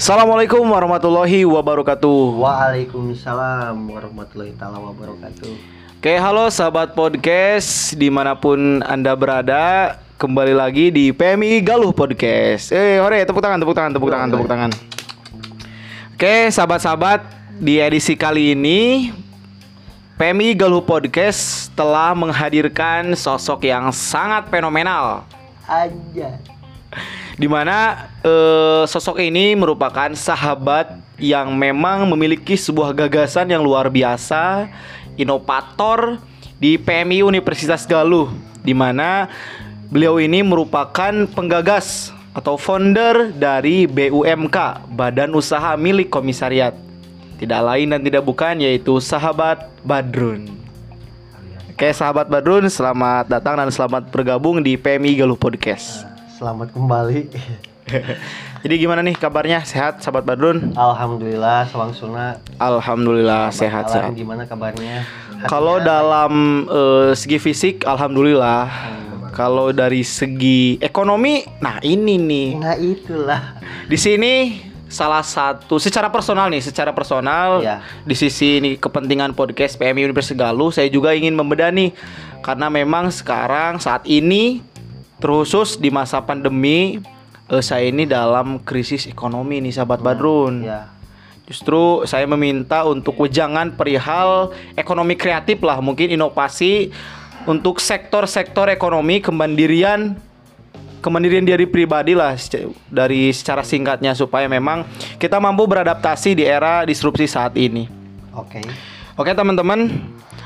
Assalamualaikum warahmatullahi wabarakatuh. Waalaikumsalam warahmatullahi taala wabarakatuh. Oke, halo sahabat podcast di mana pun anda berada, kembali lagi di PMI Galuh Podcast. Eh, hore, tepuk tangan, tepuk tangan, tepuk tangan, tepuk tangan. Oke, sahabat-sahabat, di edisi kali ini PMI Galuh Podcast telah menghadirkan sosok yang sangat fenomenal Aja. Di mana eh, sosok ini merupakan sahabat yang memang memiliki sebuah gagasan yang luar biasa, inovator di PMI Universitas Galuh, di mana beliau ini merupakan penggagas atau founder dari BUMK, Badan Usaha Milik Komisariat. Tidak lain dan tidak bukan yaitu sahabat Badrun. Oke, sahabat Badrun, selamat datang dan selamat bergabung di PMI Galuh Podcast. Selamat kembali. Jadi gimana nih kabarnya? Sehat sahabat Badrun? Alhamdulillah Suna. Alhamdulillah sehat sehat. Gimana kabarnya? Kalau dalam eh, segi fisik alhamdulillah. Kalau dari segi ekonomi, nah ini nih. Nah itulah. Di sini salah satu secara personal nih, secara personal Ya. di sisi ini kepentingan podcast PMI Universitas Galuh, saya juga ingin membedah nih karena memang sekarang saat ini terkhusus di masa pandemi eh, saya ini dalam krisis ekonomi nih sahabat Badrun. Ya. Justru saya meminta untuk wejangan perihal ekonomi kreatif lah, mungkin inovasi untuk sektor-sektor ekonomi kemandirian kemandirian diri pribadi lah dari secara singkatnya supaya memang kita mampu beradaptasi di era disrupsi saat ini. Oke. Oke teman-teman,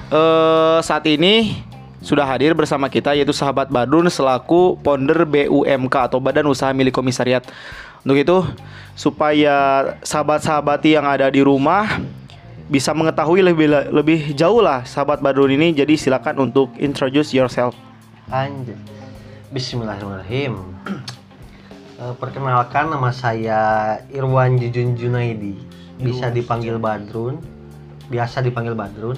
eh, saat ini sudah hadir bersama kita yaitu sahabat Badrun selaku founder BUMK atau Badan Usaha Milik Komisariat. Untuk itu supaya sahabat-sahabati yang ada di rumah bisa mengetahui lebih lebih jauh lah sahabat Badrun ini. Jadi silakan untuk introduce yourself. Anjay. Bismillahirrahmanirrahim. Eh, perkenalkan nama saya Irwan Jujun Junaidi. Bisa dipanggil Badrun. Biasa dipanggil Badrun.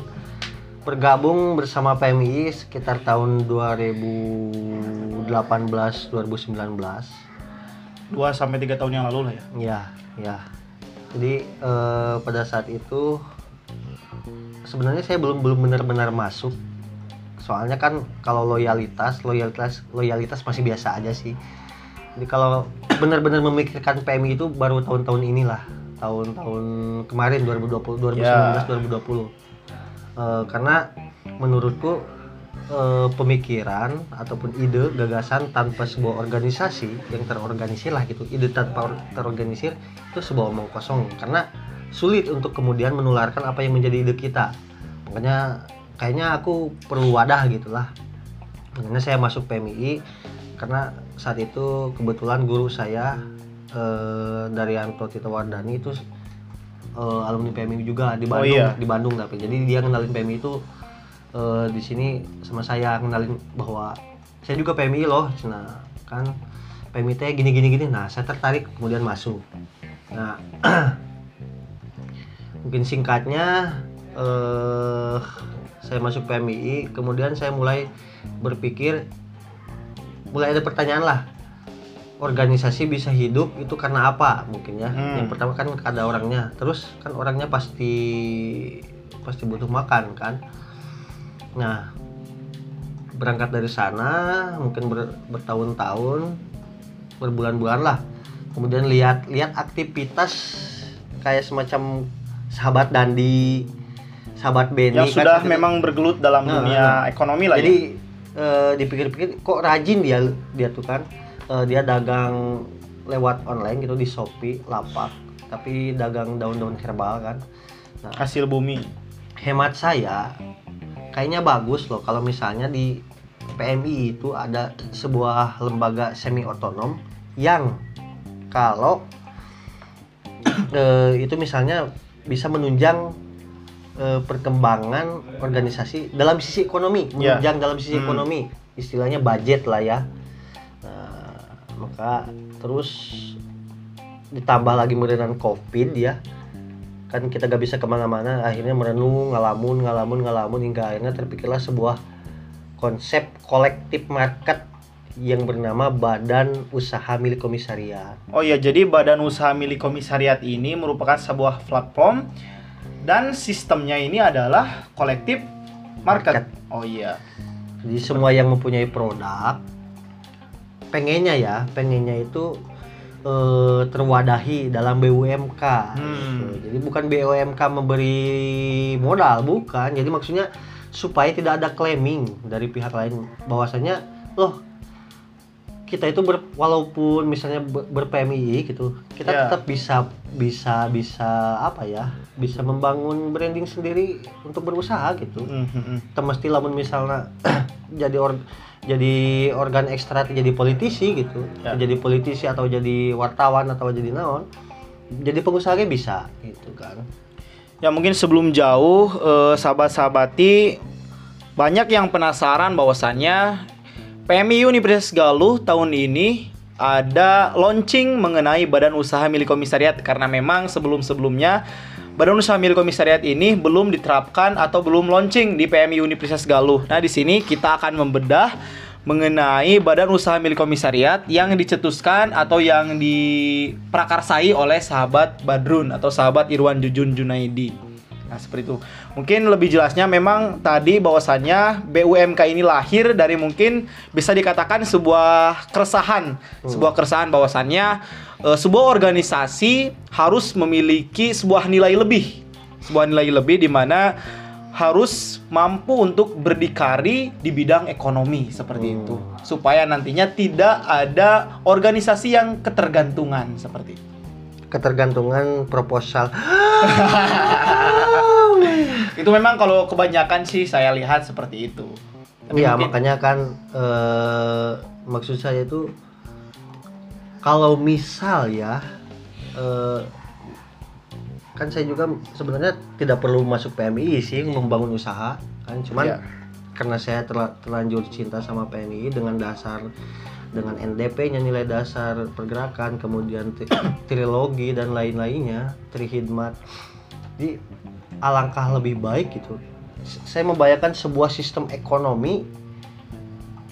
Bergabung bersama PMI sekitar tahun 2018 2019. 2 sampai 3 tahun yang lalu lah ya. Ya, ya. Jadi eh, pada saat itu sebenarnya saya belum belum benar-benar masuk. Soalnya kan kalau loyalitas, loyalitas, loyalitas masih biasa aja sih. Jadi kalau benar-benar memikirkan PMI itu baru tahun-tahun inilah, tahun-tahun kemarin 2020, 2019, Ya. 2020. Eh, karena menurutku eh, pemikiran ataupun ide gagasan tanpa sebuah organisasi yang terorganisir lah gitu ide tanpa or- terorganisir itu sebuah omong kosong. Karena sulit untuk kemudian menularkan apa yang menjadi ide kita. Makanya kayaknya aku perlu wadah gitulah. Makanya saya masuk PMI karena saat itu kebetulan guru saya eh, dari Anto Tito Wardani itu eh, alumni PMI juga di Oh, Bandung iya. di Bandung tapi. Jadi dia kenalin PMI itu eh, di sini sama saya kenalin bahwa saya juga PMI loh. Nah kan PMI teh gini gini. Gini nah saya tertarik kemudian masuk. Nah mungkin singkatnya eh saya masuk PMI kemudian saya mulai berpikir mulai ada pertanyaan lah organisasi bisa hidup itu karena apa mungkin ya Hmm. yang pertama kan ada orangnya terus kan orangnya pasti pasti butuh makan kan nah berangkat dari sana mungkin ber- bertahun-tahun berbulan-bulan lah kemudian lihat lihat aktivitas kayak semacam sahabat Dandi sahabat Benny Yang kan sudah gitu. memang bergelut dalam Nah, dunia nah. ekonomi lah jadi ya. eh, dipikir-pikir kok rajin dia dia tuh kan Eh, dia dagang lewat online gitu di Shopee lapak tapi dagang daun-daun herbal kan nah, Hasil bumi. hemat saya kayaknya bagus loh kalau misalnya di PMI itu ada sebuah lembaga semi otonom yang kalau eh, itu misalnya bisa menunjang eh, perkembangan organisasi dalam sisi ekonomi Ya. menunjang dalam sisi Hmm. ekonomi istilahnya budget lah ya Nah, maka terus ditambah lagi merenan covid ya kan kita gak bisa ke mana-mana akhirnya merenung ngalamun ngalamun ngalamun hingga akhirnya terpikirlah sebuah konsep kolektif market yang bernama Badan Usaha Milik Komisariat. Oh iya, jadi badan usaha milik komisariat ini merupakan sebuah platform dan sistemnya ini adalah kolektif market. Market. Oh iya. Jadi semua yang mempunyai produk pengennya ya, pengennya itu eh, terwadahi dalam BUMK. Hmm. Jadi bukan BUMK memberi modal, bukan. Jadi maksudnya supaya tidak ada claiming dari pihak lain bahwasanya loh kita itu ber, walaupun misalnya ber, ber-PMI gitu, kita Ya. tetap bisa bisa bisa apa ya? Bisa membangun branding sendiri untuk berusaha gitu. Hmm, hmm, hmm. Kita mesti lamun misalnya jadi or, jadi organ ekstra jadi politisi gitu Ya. jadi politisi atau jadi wartawan atau jadi naon jadi pengusaha bisa gitu kan Ya mungkin sebelum jauh eh, sahabat-sahabati banyak yang penasaran bahwasannya PMI Universitas Galuh tahun ini ada launching mengenai badan usaha milik komisariat karena memang sebelum-sebelumnya badan usaha milik komisariat ini belum diterapkan atau belum launching di PMI Universitas Galuh. Nah, di sini kita akan membedah mengenai badan usaha milik komisariat yang dicetuskan atau yang diprakarsai oleh sahabat Badrun atau sahabat Irwan Jujun Junaidi. Nah, seperti itu. Mungkin lebih jelasnya memang tadi bahwasannya BUMK ini lahir dari mungkin bisa dikatakan sebuah keresahan, sebuah keresahan bahwasannya eh, sebuah organisasi harus memiliki sebuah nilai lebih. Sebuah nilai lebih di mana harus mampu untuk berdikari di bidang ekonomi seperti Hmm. itu supaya nantinya tidak ada organisasi yang ketergantungan seperti itu. ketergantungan proposal Itu memang kalau kebanyakan sih saya lihat seperti itu. Tapi Iya mungkin- makanya kan eh, maksud saya itu kalau misal ya eh, kan saya juga sebenarnya tidak perlu masuk PMI sih membangun usaha kan cuman Iya. karena saya terla- terlanjur cinta sama PMI dengan dasar dengan NDP-nya nilai dasar pergerakan kemudian tri- trilogi dan lain-lainnya trihidmat jadi alangkah lebih baik gitu. Saya membayangkan sebuah sistem ekonomi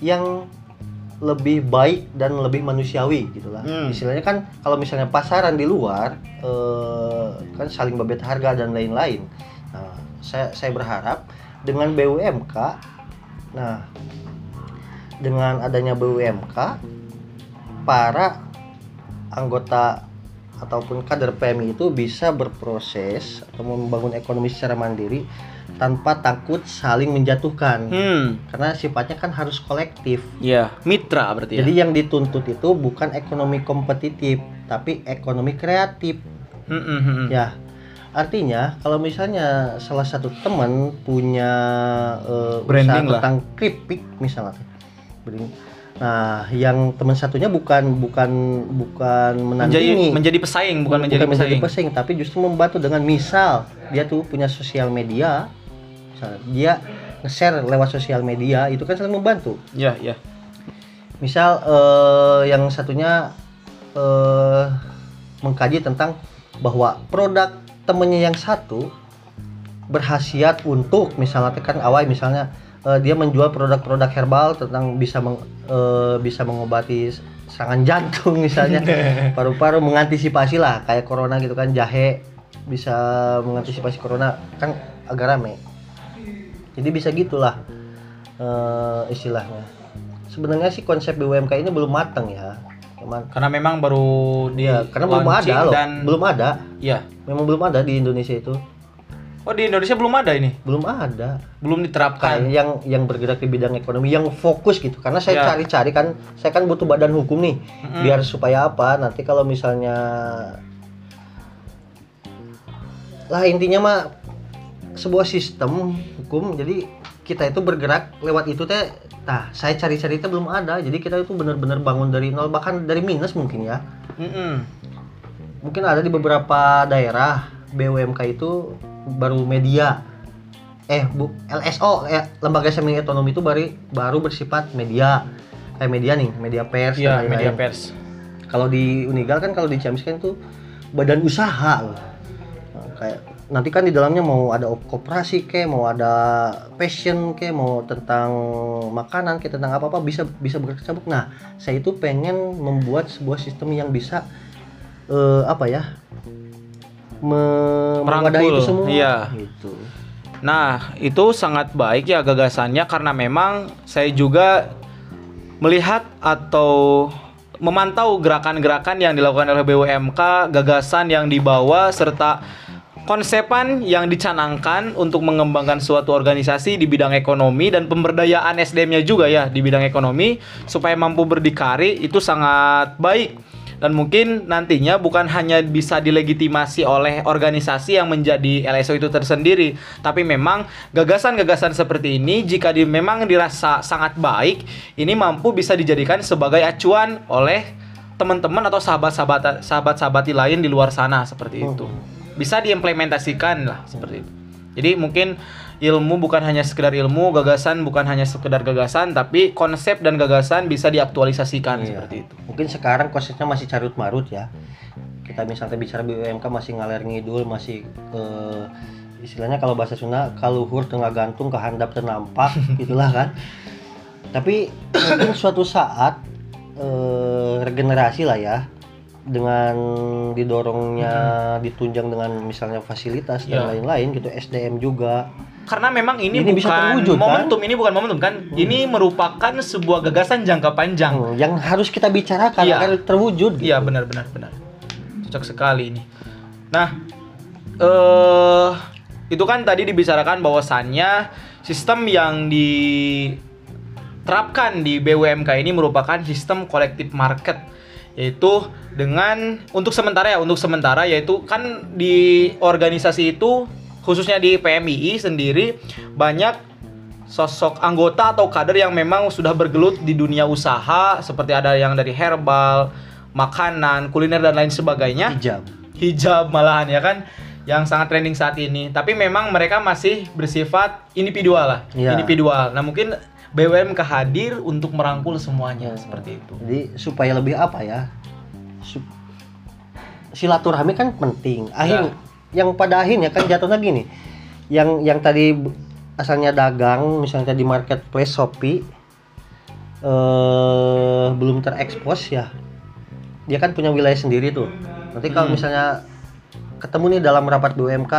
yang lebih baik dan lebih manusiawi gitulah Hmm. istilahnya kan kalau misalnya pasaran di luar eh, kan saling babet harga dan lain-lain. Nah saya saya berharap dengan BUMK nah dengan adanya BUMK para anggota ataupun kader PMI itu bisa berproses atau membangun ekonomi secara mandiri tanpa takut saling menjatuhkan Hmm, karena sifatnya kan harus kolektif ya mitra berarti ya. jadi yang dituntut itu bukan ekonomi kompetitif tapi ekonomi kreatif Hmm, hmm, hmm, hmm. ya artinya kalau misalnya salah satu teman punya eh, Branding usaha lah. tentang keripik misalnya Branding. Nah yang teman satunya bukan bukan bukan menjadi menandingi menjadi pesaing bukan, menjadi pesaing. pesaing tapi justru membantu dengan misal dia tuh punya sosial media misalnya dia nge-share lewat sosial media itu kan saling membantu Ya, ya. misal eh, yang satunya eh, mengkaji tentang bahwa produk temennya yang satu berhasiat untuk misalnya kan awal misalnya eh, dia menjual produk-produk herbal tentang bisa meng- eh, bisa mengobati serangan jantung misalnya. Paru-paru mengantisipasi lah kayak corona gitu kan jahe bisa mengantisipasi corona. Kan agak rame. Jadi bisa gitulah eh, istilahnya. Sebenarnya sih konsep BUMK ini belum matang ya. Cuman Karena memang baru di ya karena belum ada loh. dan belum ada. Ya. memang belum ada di Indonesia itu Oh, di Indonesia belum ada ini. belum ada Belum diterapkan. kayak yang yang bergerak di bidang ekonomi yang fokus gitu karena saya Ya. cari-cari kan saya kan butuh badan hukum nih Mm-mm. biar supaya apa nanti kalau misalnya lah intinya mah sebuah sistem hukum jadi kita itu bergerak lewat itu teh nah saya cari-cari itu belum ada jadi kita itu benar-benar bangun dari nol bahkan dari minus mungkin ya Mm-mm. mungkin ada di beberapa daerah BUMK itu baru media eh bu LSO eh, lembaga semi otonomi itu baru baru bersifat media kayak media nih media pers Iya, dan media lain-lain. pers. kalau di Unigal kan kalau di Ciamis kan itu badan usaha loh Nah, kayak nanti kan di dalamnya mau ada koperasi ke mau ada passion ke mau tentang makanan ke tentang apa apa bisa bisa berkecamuk nah saya itu pengen membuat sebuah sistem yang bisa eh, apa ya Merangkul, itu semua. Iya. gitu. Nah, itu sangat baik ya gagasannya karena memang saya juga melihat atau memantau gerakan-gerakan yang dilakukan oleh BUMK, gagasan yang dibawa serta konsepan yang dicanangkan untuk mengembangkan suatu organisasi di bidang ekonomi dan pemberdayaan SDM-nya juga ya di bidang ekonomi supaya mampu berdikari itu sangat baik dan mungkin nantinya bukan hanya bisa dilegitimasi oleh organisasi yang menjadi LSO itu tersendiri, tapi memang gagasan-gagasan seperti ini jika di, memang dirasa sangat baik, ini mampu bisa dijadikan sebagai acuan oleh teman-teman atau sahabat-sahabat sahabat-sahabat lain di luar sana seperti itu. Bisa diimplementasikan lah seperti itu. Jadi mungkin ilmu bukan hanya sekedar ilmu, gagasan bukan hanya sekedar gagasan, tapi konsep dan gagasan bisa diaktualisasikan Iya. seperti itu. mungkin sekarang konsepnya masih carut marut ya kita misalnya bicara BUMK masih ngaler ngidul masih eh, istilahnya kalau bahasa Sunda kaluhur tengah gantung kehandap ternampak gitulah kan tapi mungkin suatu saat eh, regenerasi lah ya dengan didorongnya ditunjang dengan misalnya fasilitas dan Ya. lain-lain gitu SDM juga Karena memang ini, Ini bisa bukan terwujud, kan? momentum, ini bukan momentum kan? Ini merupakan sebuah gagasan jangka panjang. Hmm, yang harus kita bicarakan Iya. agar terwujud gitu. Iya benar benar benar. Cocok sekali ini. Nah, eh itu kan tadi dibicarakan bahwasannya sistem yang diterapkan di BUMK ini merupakan sistem kolektif market yaitu dengan untuk sementara ya untuk sementara yaitu kan di organisasi itu khususnya di PMII sendiri banyak sosok anggota atau kader yang memang sudah bergelut di dunia usaha seperti ada yang dari herbal, makanan, kuliner dan lain sebagainya hijab hijab malahan ya kan yang sangat trending saat ini. Tapi memang mereka masih bersifat individual lah, Iya. individual. Nah mungkin BUMK hadir untuk merangkul semuanya seperti itu. Jadi supaya lebih apa ya? su- silaturahmi kan penting. Akhir yang pada akhirnya kan jatuhnya gini. Yang yang tadi asalnya dagang misalnya di marketplace Shopee eh belum terekspos ya. Dia kan punya wilayah sendiri tuh. Nanti kalau Hmm. misalnya ketemu nih dalam rapat BUMK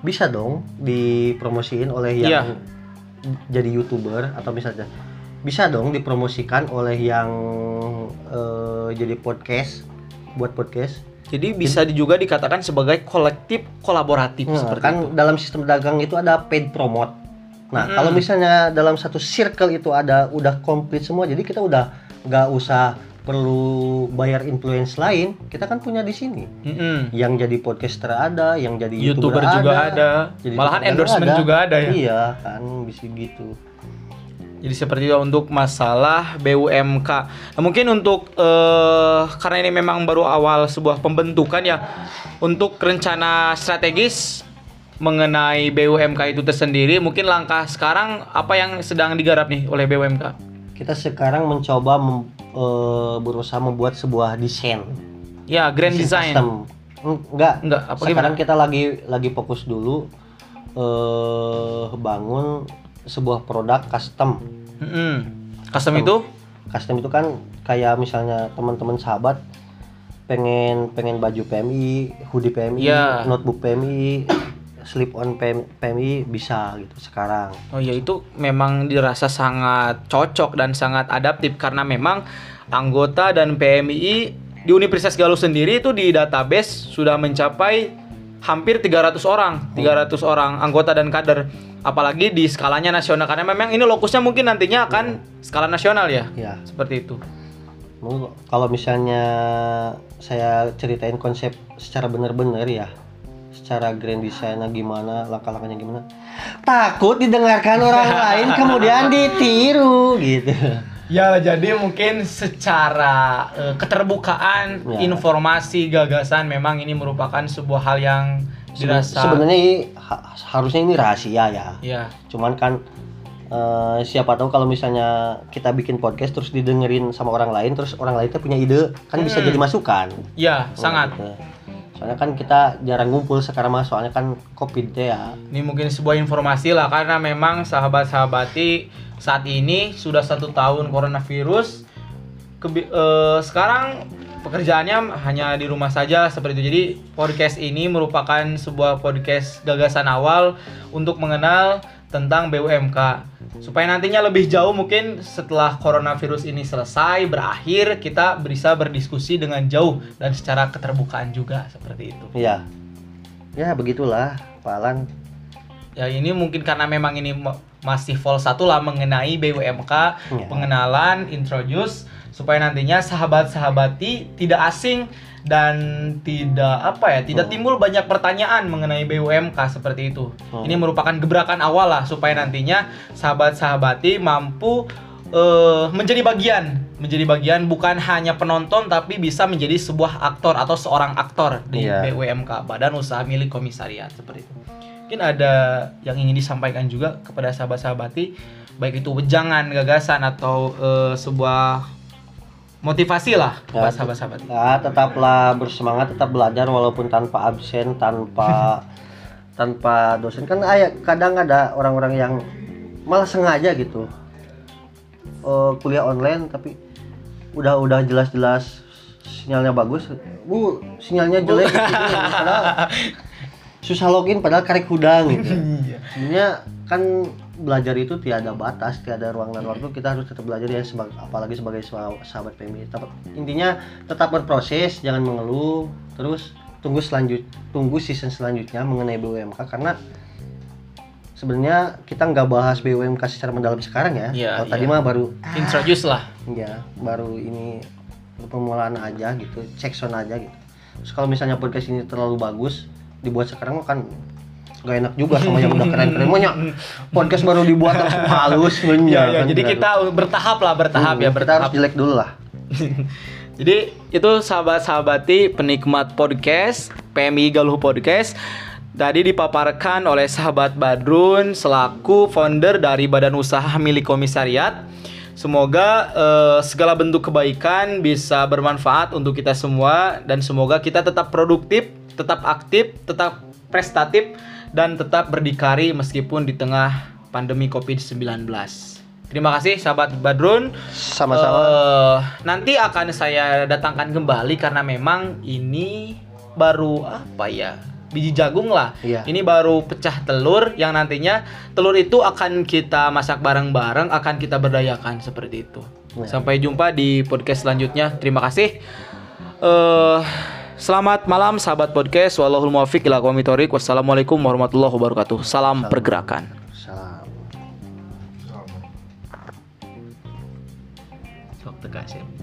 bisa dong dipromosiin oleh yang Iya. Jadi youtuber atau misalnya bisa dong dipromosikan oleh yang eh, jadi podcast buat podcast Jadi bisa di- juga dikatakan sebagai kolektif kolaboratif Nah, seperti kan itu. dalam sistem dagang itu ada paid promote nah Mm-mm. kalau misalnya dalam satu circle itu ada udah komplit semua jadi kita udah nggak usah perlu bayar influence lain kita kan punya di sini Mm-mm. yang jadi podcaster ada yang jadi YouTuber youtuber, juga ada. jadi Malahan endorsement juga ada ya. iya kan bisa gitu Jadi seperti itu untuk masalah BUMK. Nah, mungkin untuk eh, karena ini memang baru awal sebuah pembentukan ya untuk rencana strategis mengenai BUMK itu tersendiri, mungkin langkah sekarang apa yang sedang digarap nih oleh BUMK? kita sekarang mencoba mem- eh, berusaha membuat sebuah desain Ya, grand design. custom. enggak Enggak, apa sekarang gimana? kita lagi lagi fokus dulu eh bangun sebuah produk custom Mm-mm. Custom itu? custom itu kan kayak misalnya teman-teman sahabat pengen pengen baju PMI, hoodie PMI, Iya. notebook PMI, slip on PMI bisa gitu sekarang. Oh ya itu memang dirasa sangat cocok dan sangat adaptif karena memang anggota dan PMI di Universitas Galuh sendiri itu di database sudah mencapai hampir 300 orang, 300 orang anggota dan kader. Apalagi di skalanya nasional karena memang ini lokusnya mungkin nantinya akan skala nasional ya. Ya, Seperti itu. kalau misalnya saya ceritain konsep secara benar-benar ya, secara grand design gimana, langkah-langkahnya gimana, takut didengarkan orang lain kemudian ditiru gitu. Ya, jadi mungkin secara eh, keterbukaan Ya. informasi gagasan memang ini merupakan sebuah hal yang dirasa sebenarnya ini ha- harusnya ini rahasia ya. ya Cuman kan eh, siapa tahu kalau misalnya kita bikin podcast terus didengerin sama orang lain terus orang lain tuh punya ide kan bisa Hmm. jadi masukan. ya sangat Gitu. Soalnya kan kita jarang ngumpul sekarang mah soalnya kan covid ya Ini mungkin sebuah informasi lah karena memang sahabat-sahabati saat ini sudah satu tahun coronavirus. Kebi- eh, sekarang pekerjaannya hanya di rumah saja seperti itu. Jadi podcast ini merupakan sebuah podcast gagasan awal untuk mengenal tentang BUMK supaya nantinya lebih jauh mungkin setelah coronavirus ini selesai berakhir kita bisa berdiskusi dengan jauh dan secara keterbukaan juga seperti itu. iya ya begitulah Pak Alan Ya ini mungkin karena memang ini ma- masih vol satu lah mengenai BUMK, Ya. pengenalan, introduce supaya nantinya sahabat-sahabati tidak asing dan tidak apa ya, tidak Hmm. timbul banyak pertanyaan mengenai BUMK seperti itu. Hmm. Ini merupakan gebrakan awal lah supaya nantinya sahabat-sahabati mampu eh, menjadi bagian, menjadi bagian bukan hanya penonton tapi bisa menjadi sebuah aktor atau seorang aktor di Iya. BUMK, Badan Usaha Milik Komisariat seperti itu. Mungkin ada yang ingin disampaikan juga kepada sahabat-sahabati, baik itu wejangan, gagasan atau eh, sebuah motivasi lah Ya, sahabat-sahabati. Ya, tetaplah bersemangat, tetap belajar walaupun tanpa absen, tanpa tanpa dosen. Kan ayah, kadang ada orang-orang yang malah sengaja gitu. Eh, kuliah online tapi udah udah jelas-jelas sinyalnya bagus. Bu, sinyalnya jelek gitu. Padahal susah login padahal karek hudang gitu. Iya. Sebenarnya kan belajar itu tiada batas, tiada ruang dan waktu. Kita harus tetap belajar ya, sebagai, apalagi sebagai sahabat PMI. Tetap, intinya tetap berproses, jangan mengeluh. Terus tunggu selanjut, tunggu season selanjutnya mengenai BUMK karena sebenarnya kita nggak bahas BUMK secara mendalam sekarang ya. Iya, Kalau tadi iya. mah baru, Introduce lah. ya baru ini permulaan aja gitu, cek sound aja gitu. Terus kalau misalnya podcast ini terlalu bagus, dibuat sekarang kan gak enak juga sama yang udah keren-keren Maunya podcast baru dibuat langsung halus ngenyak iya. kan Jadi kita bertahap lah, bertahap Hmm, ya, kita bertahap. harus jelek dulu lah Jadi itu sahabat-sahabati penikmat podcast PMI Galuh Podcast Tadi dipaparkan oleh sahabat Badrun selaku founder dari badan usaha milik komisariat. Semoga eh, segala bentuk kebaikan bisa bermanfaat untuk kita semua dan semoga kita tetap produktif, tetap aktif, tetap prestatif dan tetap berdikari meskipun di tengah pandemi Covid-19. Terima kasih sahabat Badrun. sama-sama Eh, nanti akan saya datangkan kembali karena memang ini baru apa ya biji jagung lah. Iya. Ini baru pecah telur yang nantinya telur itu akan kita masak bareng-bareng, akan kita berdayakan seperti itu. Iya. Sampai jumpa di podcast selanjutnya. Terima kasih. Eh selamat malam sahabat podcast. Wallahul muwaffiq ila aqwamit thoriq. Wassalamualaikum warahmatullahi wabarakatuh. Salam pergerakan. salam Sok tegas ya.